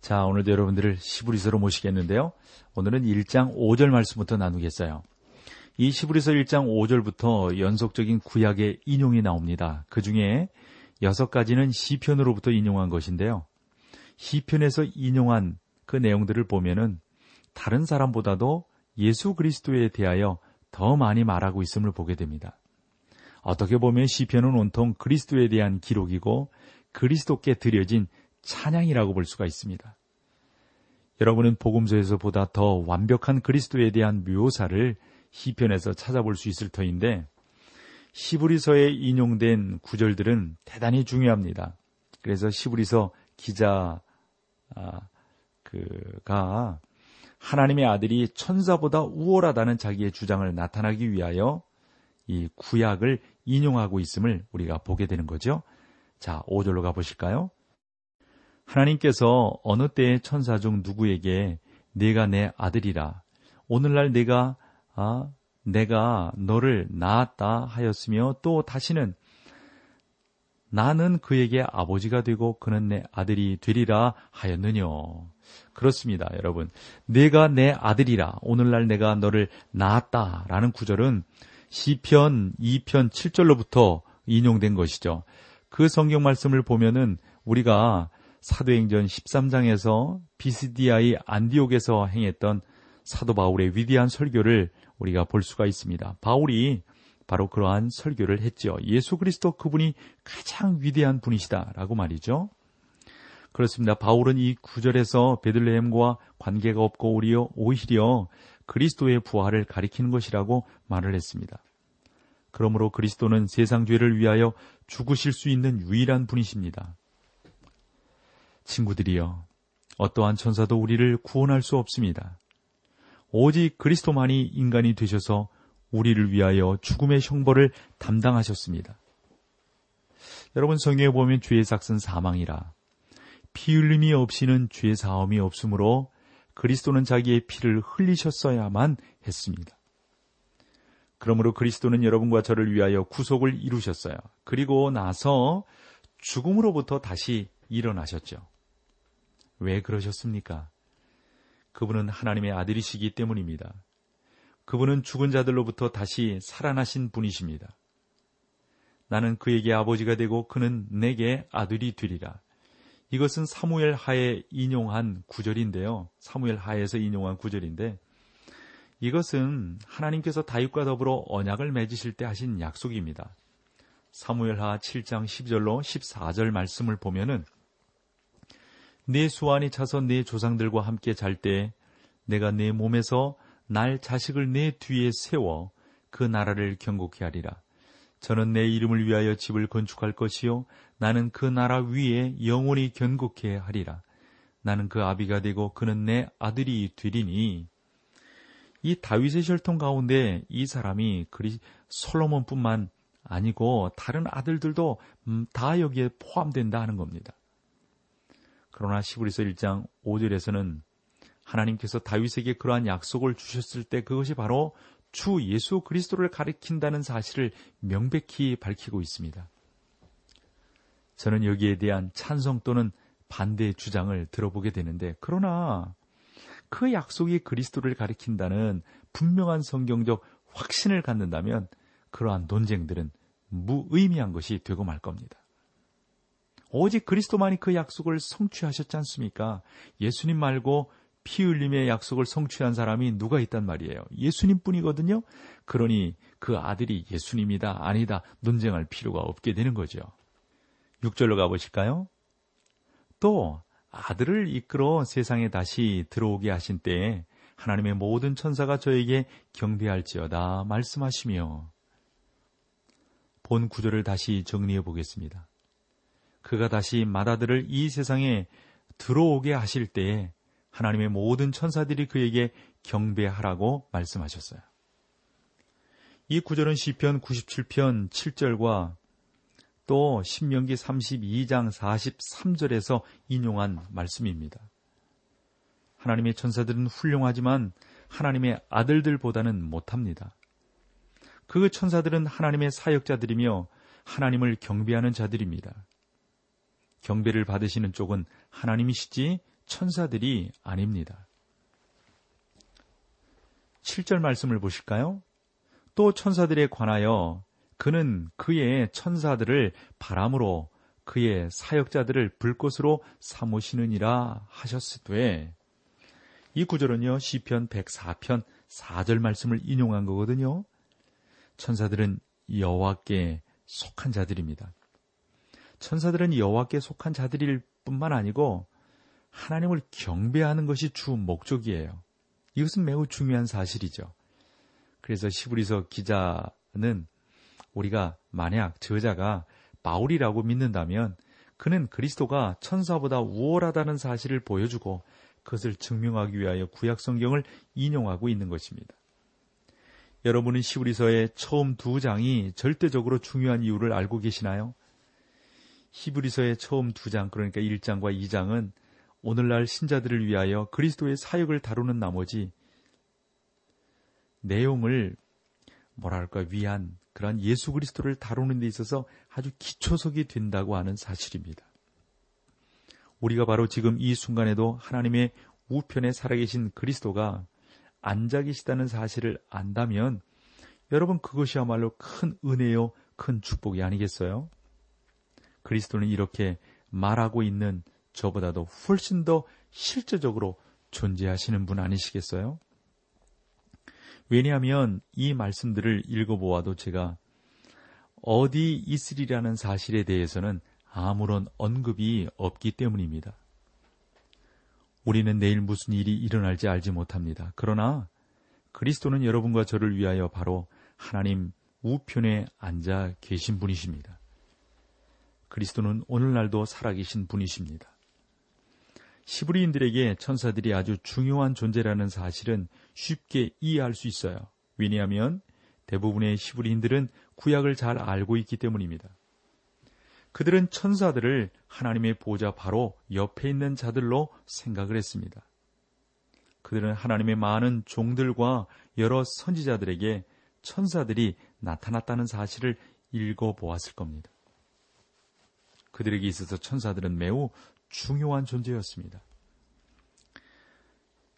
자 오늘도 여러분들을 시부리서로 모시겠는데요. 오늘은 1장 5절 말씀부터 나누겠어요. 이 시브리서 1장 5절부터 연속적인 구약의 인용이 나옵니다. 그 중에 여섯 가지는 시편으로부터 인용한 것인데요. 시편에서 인용한 그 내용들을 보면은 다른 사람보다도 예수 그리스도에 대하여 더 많이 말하고 있음을 보게 됩니다. 어떻게 보면 시편은 온통 그리스도에 대한 기록이고 그리스도께 드려진 찬양이라고 볼 수가 있습니다. 여러분은 복음서에서 보다 더 완벽한 그리스도에 대한 묘사를 시편에서 찾아볼 수 있을 터인데 시브리서에 인용된 구절들은 대단히 중요합니다. 그래서 시브리서 기자 아, 그가 하나님의 아들이 천사보다 우월하다는 자기의 주장을 나타나기 위하여 이 구약을 인용하고 있음을 우리가 보게 되는 거죠. 자, 5절로 가보실까요? 하나님께서 어느 때의 천사 중 누구에게 내가 내 아들이라 오늘날 내가 아 내가 너를 낳았다 하였으며 또 다시는 나는 그에게 아버지가 되고 그는 내 아들이 되리라 하였느뇨. 그렇습니다, 여러분. 내가 내 아들이라 오늘날 내가 너를 낳았다라는 구절은 시편 2편 7절로부터 인용된 것이죠. 그 성경 말씀을 보면은 우리가 사도행전 13장에서 비스디아의 안디옥에서 행했던 사도 바울의 위대한 설교를 우리가 볼 수가 있습니다. 바울이 바로 그러한 설교를 했죠. 예수 그리스도 그분이 가장 위대한 분이시다라고 말이죠. 그렇습니다. 바울은 이 구절에서 베들레헴과 관계가 없고 오히려 오히려 그리스도의 부활을 가리키는 것이라고 말을 했습니다. 그러므로 그리스도는 세상 죄를 위하여 죽으실 수 있는 유일한 분이십니다. 친구들이여, 어떠한 천사도 우리를 구원할 수 없습니다. 오직 그리스도만이 인간이 되셔서 우리를 위하여 죽음의 형벌을 담당하셨습니다. 여러분 성경에 보면 죄의 삭은 사망이라 피 흘림이 없이는 죄 사함이 없으므로 그리스도는 자기의 피를 흘리셨어야만 했습니다. 그러므로 그리스도는 여러분과 저를 위하여 구속을 이루셨어요. 그리고 나서 죽음으로부터 다시 일어나셨죠. 왜 그러셨습니까? 그분은 하나님의 아들이시기 때문입니다. 그분은 죽은 자들로부터 다시 살아나신 분이십니다. 나는 그에게 아버지가 되고 그는 내게 아들이 되리라. 이것은 사무엘 하에 인용한 구절인데요. 사무엘 하에서 인용한 구절인데 이것은 하나님께서 다윗과 더불어 언약을 맺으실 때 하신 약속입니다. 사무엘하 7장 12절로 14절 말씀을 보면은 내 수완이 차서 내 조상들과 함께 잘 때 내가 내 몸에서 날 자식을 내 뒤에 세워 그 나라를 경고케 하리라. 저는 내 이름을 위하여 집을 건축할 것이요 나는 그 나라 위에 영원히 견고케 하리라. 나는 그 아비가 되고 그는 내 아들이 되리니 이 다윗의 혈통 가운데 이 사람이 그리 솔로몬뿐만 아니고 다른 아들들도 음, 다 여기에 포함된다 하는 겁니다. 그러나 시브리서 1장 5절에서는 하나님께서 다윗에게 그러한 약속을 주셨을 때 그것이 바로 주 예수 그리스도를 가리킨다는 사실을 명백히 밝히고 있습니다. 저는 여기에 대한 찬성 또는 반대 주장을 들어보게 되는데 그러나 그 약속이 그리스도를 가리킨다는 분명한 성경적 확신을 갖는다면 그러한 논쟁들은 무의미한 것이 되고 말 겁니다. 오직 그리스도만이 그 약속을 성취하셨지 않습니까? 예수님 말고 피 흘림의 약속을 성취한 사람이 누가 있단 말이에요. 예수님 뿐이거든요. 그러니 그 아들이 예수님이다, 아니다, 논쟁할 필요가 없게 되는 거죠. 6절로 가보실까요? 또, 아들을 이끌어 세상에 다시 들어오게 하신 때에 하나님의 모든 천사가 저에게 경배할지어다 말씀하시며 본 구절을 다시 정리해 보겠습니다. 그가 다시 마다들을 이 세상에 들어오게 하실 때에 하나님의 모든 천사들이 그에게 경배하라고 말씀하셨어요. 이 구절은 시편 97편 7절과 또 신명기 32장 43절에서 인용한 말씀입니다. 하나님의 천사들은 훌륭하지만 하나님의 아들들보다는 못합니다. 그 천사들은 하나님의 사역자들이며 하나님을 경배하는 자들입니다. 경배를 받으시는 쪽은 하나님이시지 천사들이 아닙니다. 7절 말씀을 보실까요? 또 천사들에 관하여 그는 그의 천사들을 바람으로 그의 사역자들을 불꽃으로 삼으시느니라 하셨으되 이 구절은요 시편 104편 4절 말씀을 인용한 거거든요. 천사들은 여호와께 속한 자들입니다. 천사들은 여호와께 속한 자들일 뿐만 아니고 하나님을 경배하는 것이 주 목적이에요. 이것은 매우 중요한 사실이죠. 그래서 시브리서 기자는 우리가 만약 저자가 바울이라고 믿는다면 그는 그리스도가 천사보다 우월하다는 사실을 보여주고 그것을 증명하기 위하여 구약 성경을 인용하고 있는 것입니다. 여러분은 시브리서의 처음 두 장이 절대적으로 중요한 이유를 알고 계시나요? 히브리서의 처음 두 장, 그러니까 1장과 2장은 오늘날 신자들을 위하여 그리스도의 사역을 다루는 나머지 내용을 뭐랄까 위한 그러한 예수 그리스도를 다루는 데 있어서 아주 기초석이 된다고 하는 사실입니다. 우리가 바로 지금 이 순간에도 하나님의 우편에 살아계신 그리스도가 앉아 계시다는 사실을 안다면 여러분 그것이야말로 큰 은혜요, 큰 축복이 아니겠어요? 그리스도는 이렇게 말하고 있는 저보다도 훨씬 더 실제적으로 존재하시는 분 아니시겠어요? 왜냐하면 이 말씀들을 읽어보아도 제가 어디 있으리라는 사실에 대해서는 아무런 언급이 없기 때문입니다. 우리는 내일 무슨 일이 일어날지 알지 못합니다. 그러나 그리스도는 여러분과 저를 위하여 바로 하나님 우편에 앉아 계신 분이십니다. 그리스도는 오늘날도 살아계신 분이십니다. 시브리인들에게 천사들이 아주 중요한 존재라는 사실은 쉽게 이해할 수 있어요. 왜냐하면 대부분의 시브리인들은 구약을 잘 알고 있기 때문입니다. 그들은 천사들을 하나님의 보좌 바로 옆에 있는 자들로 생각을 했습니다. 그들은 하나님의 많은 종들과 여러 선지자들에게 천사들이 나타났다는 사실을 읽어보았을 겁니다. 그들에게 있어서 천사들은 매우 중요한 존재였습니다.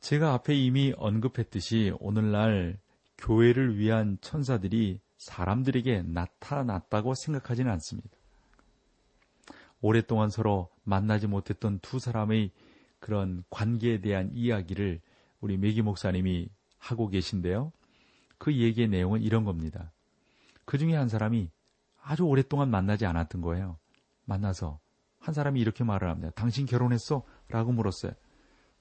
제가 앞에 이미 언급했듯이 오늘날 교회를 위한 천사들이 사람들에게 나타났다고 생각하지는 않습니다. 오랫동안 서로 만나지 못했던 두 사람의 그런 관계에 대한 이야기를 우리 메기 목사님이 하고 계신데요. 그 얘기의 내용은 이런 겁니다. 그 중에 한 사람이 아주 오랫동안 만나지 않았던 거예요. 만나서 한 사람이 이렇게 말을 합니다. 당신 결혼했어? 라고 물었어요.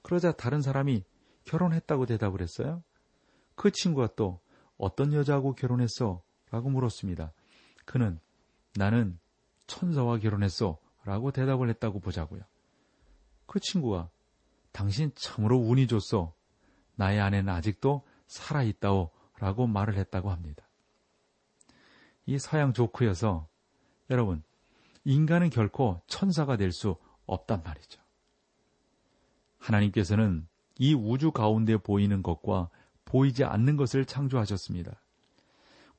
그러자 다른 사람이 결혼했다고 대답을 했어요. 그 친구가 또 어떤 여자하고 결혼했어? 라고 물었습니다. 그는 나는 천사와 결혼했어. 라고 대답을 했다고 보자고요. 그 친구가 당신 참으로 운이 좋소. 나의 아내는 아직도 살아있다오. 라고 말을 했다고 합니다. 이 서양 조크여서 여러분, 인간은 결코 천사가 될 수 없단 말이죠. 하나님께서는 이 우주 가운데 보이는 것과 보이지 않는 것을 창조하셨습니다.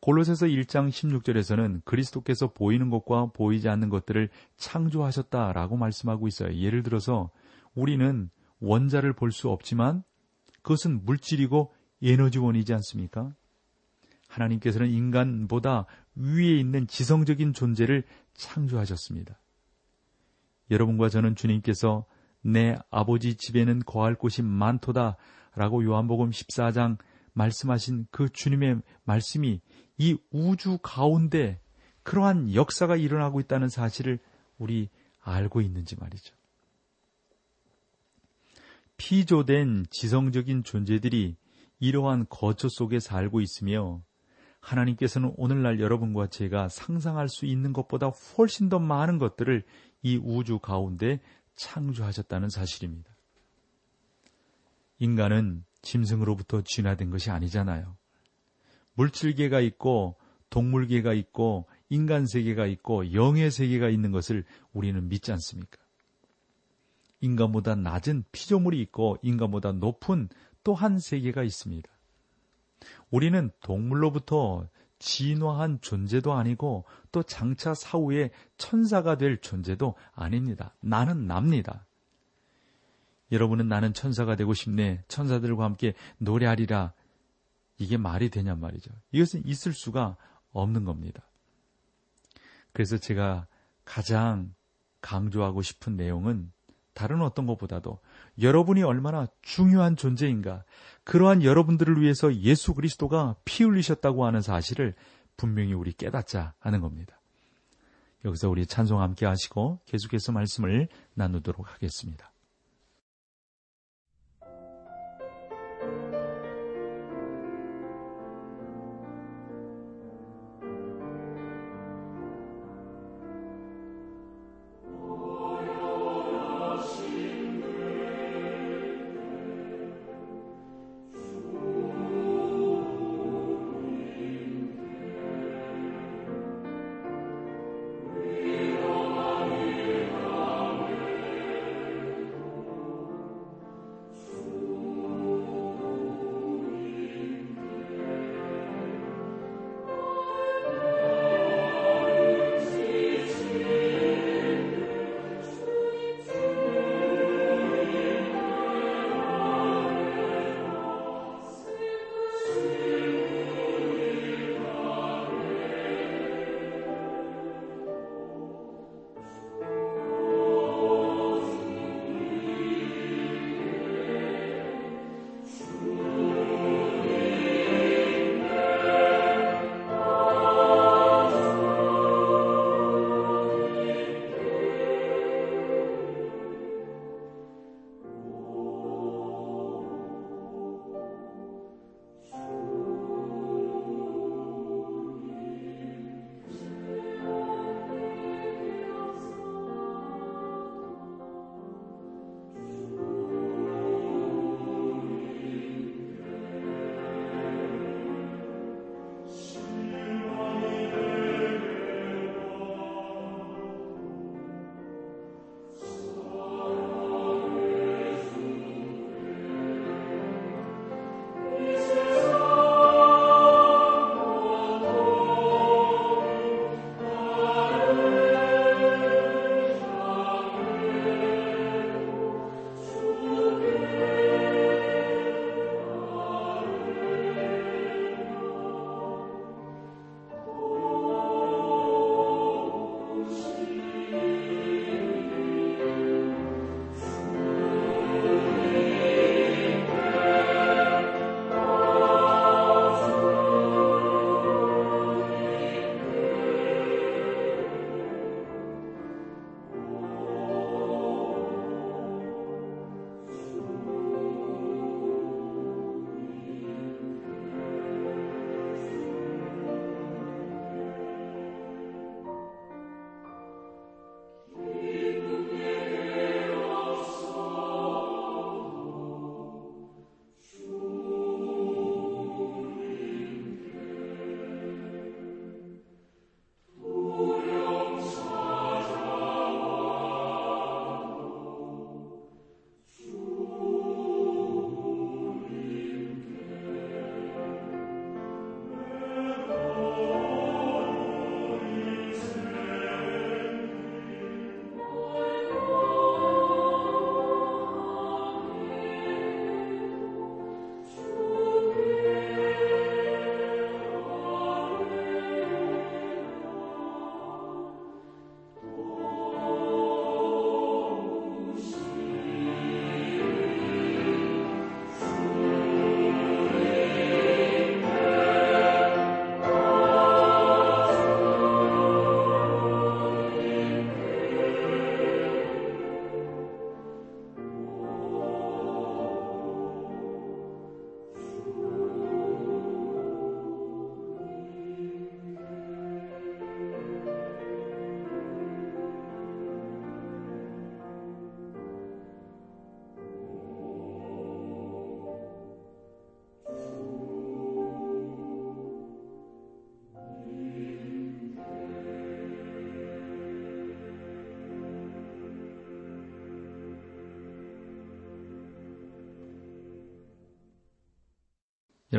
골로새서 1장 16절에서는 그리스도께서 보이는 것과 보이지 않는 것들을 창조하셨다라고 말씀하고 있어요. 예를 들어서 우리는 원자를 볼 수 없지만 그것은 물질이고 에너지원이지 않습니까? 하나님께서는 인간보다 위에 있는 지성적인 존재를 창조하셨습니다. 여러분과 저는 주님께서 내 아버지 집에는 거할 곳이 많도다 라고 요한복음 14장 말씀하신 그 주님의 말씀이 이 우주 가운데 그러한 역사가 일어나고 있다는 사실을 우리 알고 있는지 말이죠. 피조된 지성적인 존재들이 이러한 거처 속에 살고 있으며 하나님께서는 오늘날 여러분과 제가 상상할 수 있는 것보다 훨씬 더 많은 것들을 이 우주 가운데 창조하셨다는 사실입니다. 인간은 짐승으로부터 진화된 것이 아니잖아요. 물질계가 있고 동물계가 있고 인간 세계가 있고 영의 세계가 있는 것을 우리는 믿지 않습니까? 인간보다 낮은 피조물이 있고 인간보다 높은 또 한 세계가 있습니다. 우리는 동물로부터 진화한 존재도 아니고 또 장차 사후에 천사가 될 존재도 아닙니다. 나는 납니다. 여러분은 나는 천사가 되고 싶네. 천사들과 함께 노래하리라. 이게 말이 되냔 말이죠. 이것은 있을 수가 없는 겁니다. 그래서 제가 가장 강조하고 싶은 내용은 다른 어떤 것보다도 여러분이 얼마나 중요한 존재인가, 그러한 여러분들을 위해서 예수 그리스도가 피 흘리셨다고 하는 사실을 분명히 우리 깨닫자 하는 겁니다. 여기서 우리 찬송 함께 하시고 계속해서 말씀을 나누도록 하겠습니다.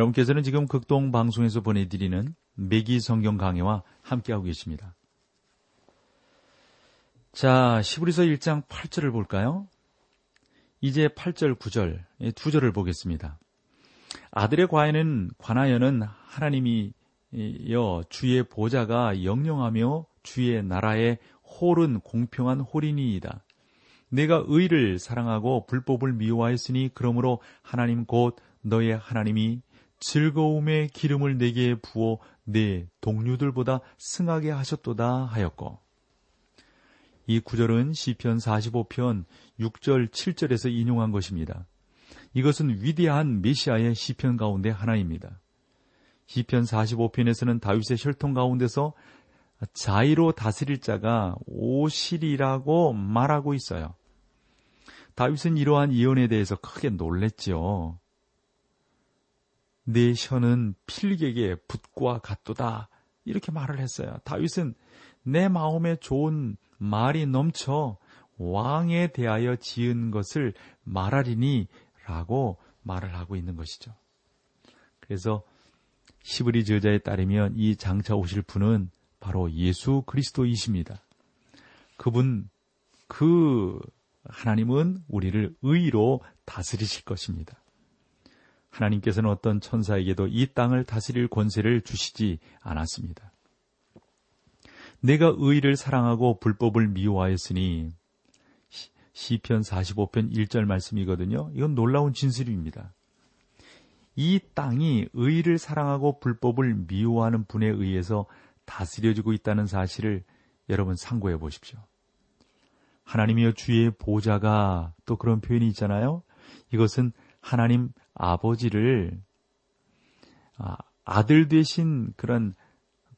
여러분께서는 지금 극동 방송에서 보내드리는 매기 성경 강해와 함께하고 계십니다. 자, 시브리서 1장 8절을 볼까요? 이제 8절, 9절, 두 절을 보겠습니다. 아들의 과에는 관하여는 하나님이 여 주의 보좌가 영영하며 주의 나라의 홀은 공평한 홀이니이다. 내가 의를 사랑하고 불법을 미워하였으니 그러므로 하나님 곧 너의 하나님이 즐거움의 기름을 내게 부어 내 동료들보다 승하게 하셨도다 하였고 이 구절은 시편 45편 6절 7절에서 인용한 것입니다. 이것은 위대한 메시아의 시편 가운데 하나입니다. 시편 45편에서는 다윗의 혈통 가운데서 자의로 다스릴 자가 오실이라고 말하고 있어요. 다윗은 이러한 예언에 대해서 크게 놀랬지요. 내 혀는 필객의 붓과 같도다. 이렇게 말을 했어요. 다윗은 내 마음에 좋은 말이 넘쳐 왕에 대하여 지은 것을 말하리니 라고 말을 하고 있는 것이죠. 그래서 시브리 저자에 따르면 이 장차 오실 분은 바로 예수 그리스도이십니다. 그분, 그 하나님은 우리를 의로 다스리실 것입니다. 하나님께서는 어떤 천사에게도 이 땅을 다스릴 권세를 주시지 않았습니다. 내가 의를 사랑하고 불법을 미워하였으니 시편 45편 1절 말씀이거든요. 이건 놀라운 진술입니다. 이 땅이 의를 사랑하고 불법을 미워하는 분에 의해서 다스려지고 있다는 사실을 여러분 상고해 보십시오. 하나님이여 주의 보좌가 또 그런 표현이 있잖아요. 이것은 하나님 아버지를 아, 아들 되신 그런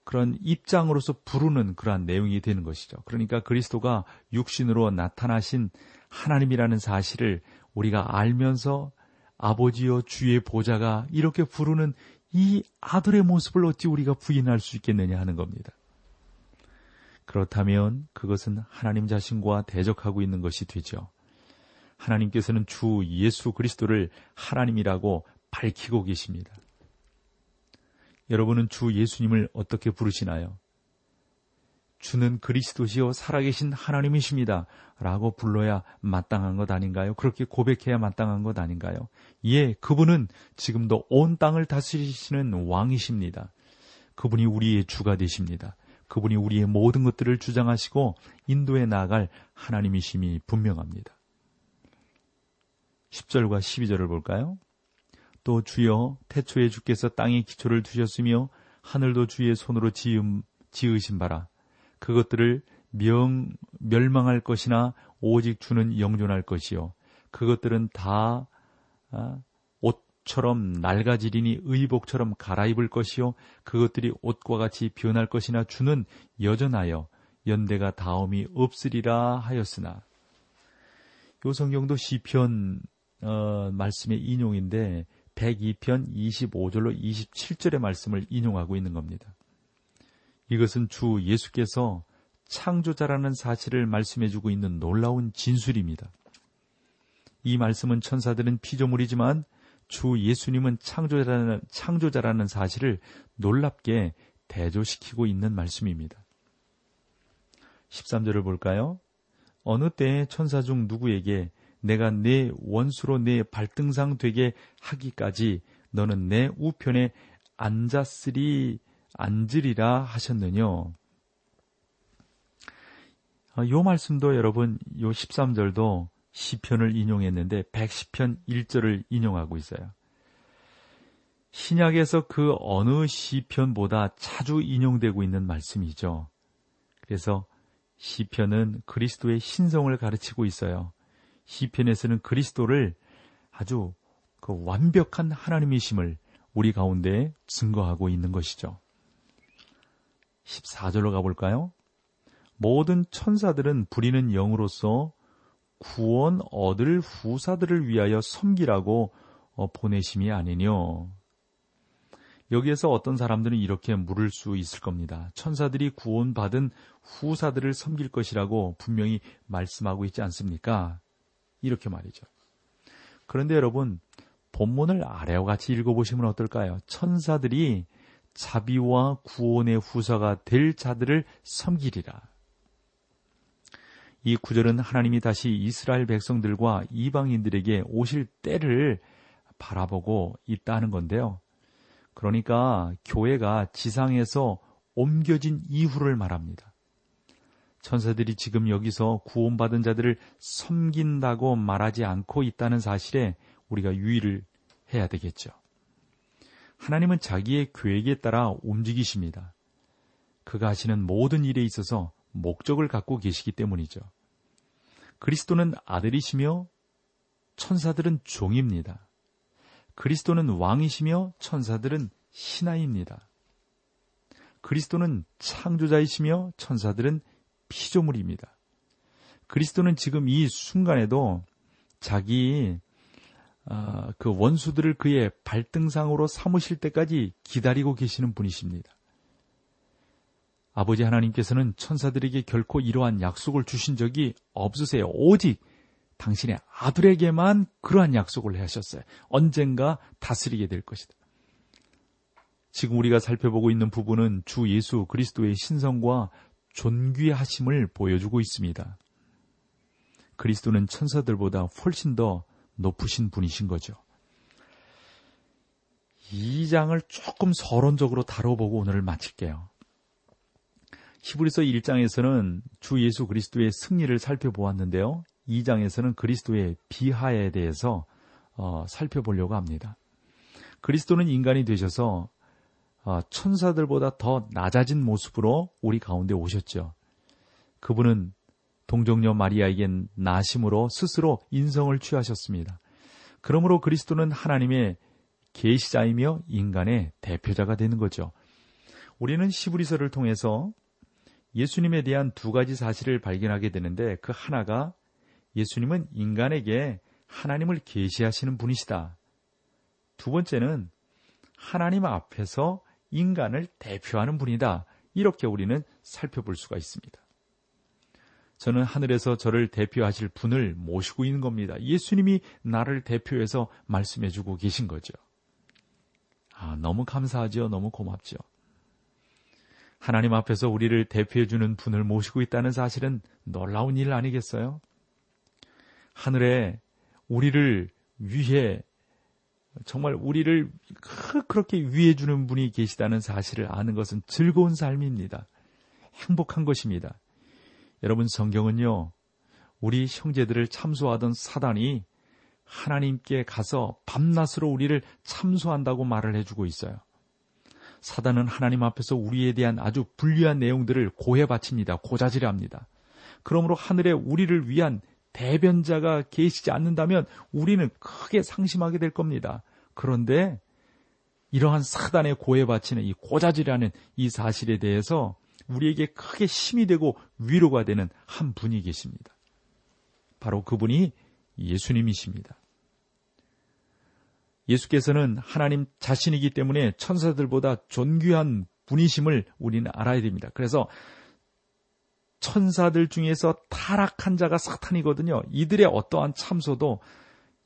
그런 입장으로서 부르는 그러한 내용이 되는 것이죠. 그러니까 그리스도가 육신으로 나타나신 하나님이라는 사실을 우리가 알면서 아버지여 주의 보좌가 이렇게 부르는 이 아들의 모습을 어찌 우리가 부인할 수 있겠느냐 하는 겁니다. 그렇다면 그것은 하나님 자신과 대적하고 있는 것이 되죠. 하나님께서는 주 예수 그리스도를 하나님이라고 밝히고 계십니다. 여러분은 주 예수님을 어떻게 부르시나요? 주는 그리스도시요 살아계신 하나님이십니다. 라고 불러야 마땅한 것 아닌가요? 그렇게 고백해야 마땅한 것 아닌가요? 예, 그분은 지금도 온 땅을 다스리시는 왕이십니다. 그분이 우리의 주가 되십니다. 그분이 우리의 모든 것들을 주장하시고 인도에 나아갈 하나님이심이 분명합니다. 10절과 12절을 볼까요? 또 주여 태초에 주께서 땅에 기초를 두셨으며 하늘도 주의 손으로 지음, 지으신 바라. 그것들을 명, 멸망할 것이나 오직 주는 영존할 것이요. 그것들은 다 아, 옷처럼 낡아지리니 의복처럼 갈아입을 것이요. 그것들이 옷과 같이 변할 것이나 주는 여전하여 연대가 다음이 없으리라 하였으나. 요 성경도 시편 어, 말씀의 인용인데 102편 25절로 27절의 말씀을 인용하고 있는 겁니다. 이것은 주 예수께서 창조자라는 사실을 말씀해주고 있는 놀라운 진술입니다. 이 말씀은 천사들은 피조물이지만 주 예수님은 창조자라는, 창조자라는 사실을 놀랍게 대조시키고 있는 말씀입니다. 13절을 볼까요? 어느 때에 천사 중 누구에게 내가 내 원수로 내 발등상 되게 하기까지 너는 내 우편에 앉았으리 앉으리라 하셨느뇨. 아, 요 말씀도 여러분 요 13절도 시편을 인용했는데 110편 1절을 인용하고 있어요. 신약에서 그 어느 시편보다 자주 인용되고 있는 말씀이죠. 그래서 시편은 그리스도의 신성을 가르치고 있어요. 시편에서는 그리스도를 아주 그 완벽한 하나님이심을 우리 가운데 증거하고 있는 것이죠. 14절로 가볼까요? 모든 천사들은 부리는 영으로서 구원 얻을 후사들을 위하여 섬기라고 어, 보내심이 아니뇨. 여기에서 어떤 사람들은 이렇게 물을 수 있을 겁니다. 천사들이 구원받은 후사들을 섬길 것이라고 분명히 말씀하고 있지 않습니까? 이렇게 말이죠. 그런데 여러분, 본문을 아래와 같이 읽어보시면 어떨까요? 천사들이 자비와 구원의 후사가 될 자들을 섬기리라. 이 구절은 하나님이 다시 이스라엘 백성들과 이방인들에게 오실 때를 바라보고 있다는 건데요. 그러니까 교회가 지상에서 옮겨진 이후를 말합니다. 천사들이 지금 여기서 구원받은 자들을 섬긴다고 말하지 않고 있다는 사실에 우리가 유의를 해야 되겠죠. 하나님은 자기의 계획에 따라 움직이십니다. 그가 하시는 모든 일에 있어서 목적을 갖고 계시기 때문이죠. 그리스도는 아들이시며 천사들은 종입니다. 그리스도는 왕이시며 천사들은 신하입니다. 그리스도는 창조자이시며 천사들은 피조물입니다. 그리스도는 지금 이 순간에도 자기 어, 그 원수들을 그의 발등상으로 삼으실 때까지 기다리고 계시는 분이십니다. 아버지 하나님께서는 천사들에게 결코 이러한 약속을 주신 적이 없으세요. 오직 당신의 아들에게만 그러한 약속을 하셨어요. 언젠가 다스리게 될 것이다. 지금 우리가 살펴보고 있는 부분은 주 예수 그리스도의 신성과 존귀하심을 보여주고 있습니다. 그리스도는 천사들보다 훨씬 더 높으신 분이신 거죠. 이 장을 조금 서론적으로 다뤄보고 오늘을 마칠게요. 히브리서 1장에서는 주 예수 그리스도의 승리를 살펴보았는데요. 2장에서는 그리스도의 비하에 대해서 어, 살펴보려고 합니다. 그리스도는 인간이 되셔서 어, 천사들보다 더 낮아진 모습으로 우리 가운데 오셨죠. 그분은 동정녀 마리아에겐 나심으로 스스로 인성을 취하셨습니다. 그러므로 그리스도는 하나님의 계시자이며 인간의 대표자가 되는 거죠. 우리는 시브리서를 통해서 예수님에 대한 두 가지 사실을 발견하게 되는데 그 하나가 예수님은 인간에게 하나님을 계시하시는 분이시다. 두 번째는 하나님 앞에서 인간을 대표하는 분이다. 이렇게 우리는 살펴볼 수가 있습니다. 저는 하늘에서 저를 대표하실 분을 모시고 있는 겁니다. 예수님이 나를 대표해서 말씀해 주고 계신 거죠. 아, 너무 감사하죠. 너무 고맙죠. 하나님 앞에서 우리를 대표해 주는 분을 모시고 있다는 사실은 놀라운 일 아니겠어요? 하늘에 우리를 위해 정말 우리를 그렇게 위해 주는 분이 계시다는 사실을 아는 것은 즐거운 삶입니다. 행복한 것입니다. 여러분 성경은요. 우리 형제들을 참소하던 사단이 하나님께 가서 밤낮으로 우리를 참소한다고 말을 해주고 있어요. 사단은 하나님 앞에서 우리에 대한 아주 불리한 내용들을 고해 바칩니다. 고자질합니다. 그러므로 하늘에 우리를 위한 대변자가 계시지 않는다면 우리는 크게 상심하게 될 겁니다. 그런데 이러한 사단의 고해 바치는 이 고자질이라는 이 사실에 대해서 우리에게 크게 힘이 되고 위로가 되는 한 분이 계십니다. 바로 그분이 예수님이십니다. 예수께서는 하나님 자신이기 때문에 천사들보다 존귀한 분이심을 우리는 알아야 됩니다. 그래서 천사들 중에서 타락한 자가 사탄이거든요. 이들의 어떠한 참소도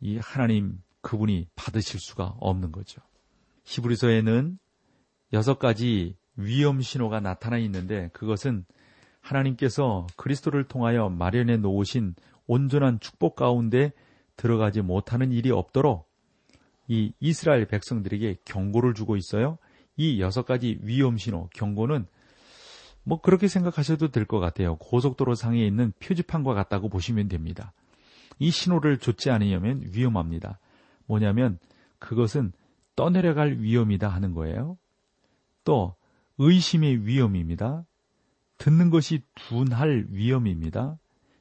이 하나님 그분이 받으실 수가 없는 거죠. 히브리서에는 여섯 가지 위험 신호가 나타나 있는데 그것은 하나님께서 그리스도를 통하여 마련해 놓으신 온전한 축복 가운데 들어가지 못하는 일이 없도록 이 이스라엘 백성들에게 경고를 주고 있어요. 이 여섯 가지 위험 신호, 경고는 뭐 그렇게 생각하셔도 될 것 같아요. 고속도로 상에 있는 표지판과 같다고 보시면 됩니다. 이 신호를 줬지 않으면 위험합니다. 뭐냐면 그것은 떠내려갈 위험이다 하는 거예요. 또 의심의 위험입니다. 듣는 것이 둔할 위험입니다.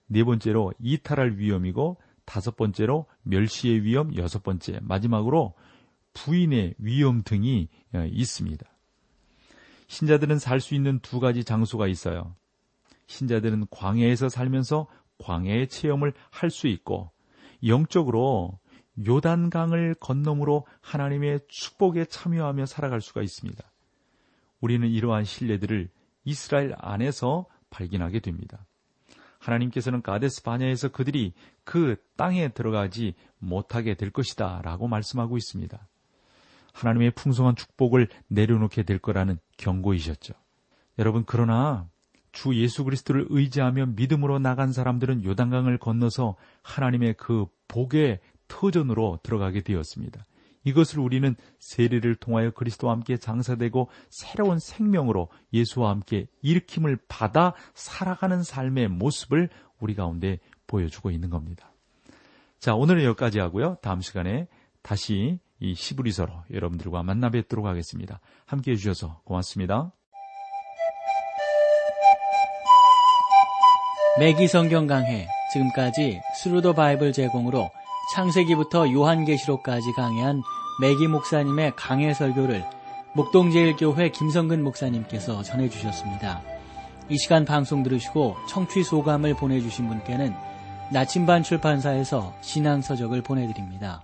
네 번째로 이탈할 위험이고 다섯 번째로 멸시의 위험, 여섯 번째 마지막으로 부인의 위험 등이 어, 있습니다. 신자들은 살 수 있는 두 가지 장소가 있어요. 신자들은 광야에서 살면서 광야의 체험을 할 수 있고 영적으로 요단강을 건너므로 하나님의 축복에 참여하며 살아갈 수가 있습니다. 우리는 이러한 신뢰들을 이스라엘 안에서 발견하게 됩니다. 하나님께서는 가데스 바냐에서 그들이 그 땅에 들어가지 못하게 될 것이다 라고 말씀하고 있습니다. 하나님의 풍성한 축복을 내려놓게 될 거라는 경고이셨죠. 여러분, 그러나 주 예수 그리스도를 의지하며 믿음으로 나간 사람들은 요단강을 건너서 하나님의 그 복의 터전으로 들어가게 되었습니다. 이것을 우리는 세례를 통하여 그리스도와 함께 장사되고 새로운 생명으로 예수와 함께 일으킴을 받아 살아가는 삶의 모습을 우리 가운데 보여주고 있는 겁니다. 자, 오늘은 여기까지 하고요. 다음 시간에 다시 이 히브리서로 여러분들과 만나 뵙도록 하겠습니다. 함께 해주셔서 고맙습니다. 매기 성경 강해 지금까지 Thru the Bible 제공으로 창세기부터 요한계시록까지 강해한 매기 목사님의 강해 설교를 목동제일교회 김성근 목사님께서 전해주셨습니다. 이 시간 방송 들으시고 청취 소감을 보내주신 분께는 나침반 출판사에서 신앙서적을 보내드립니다.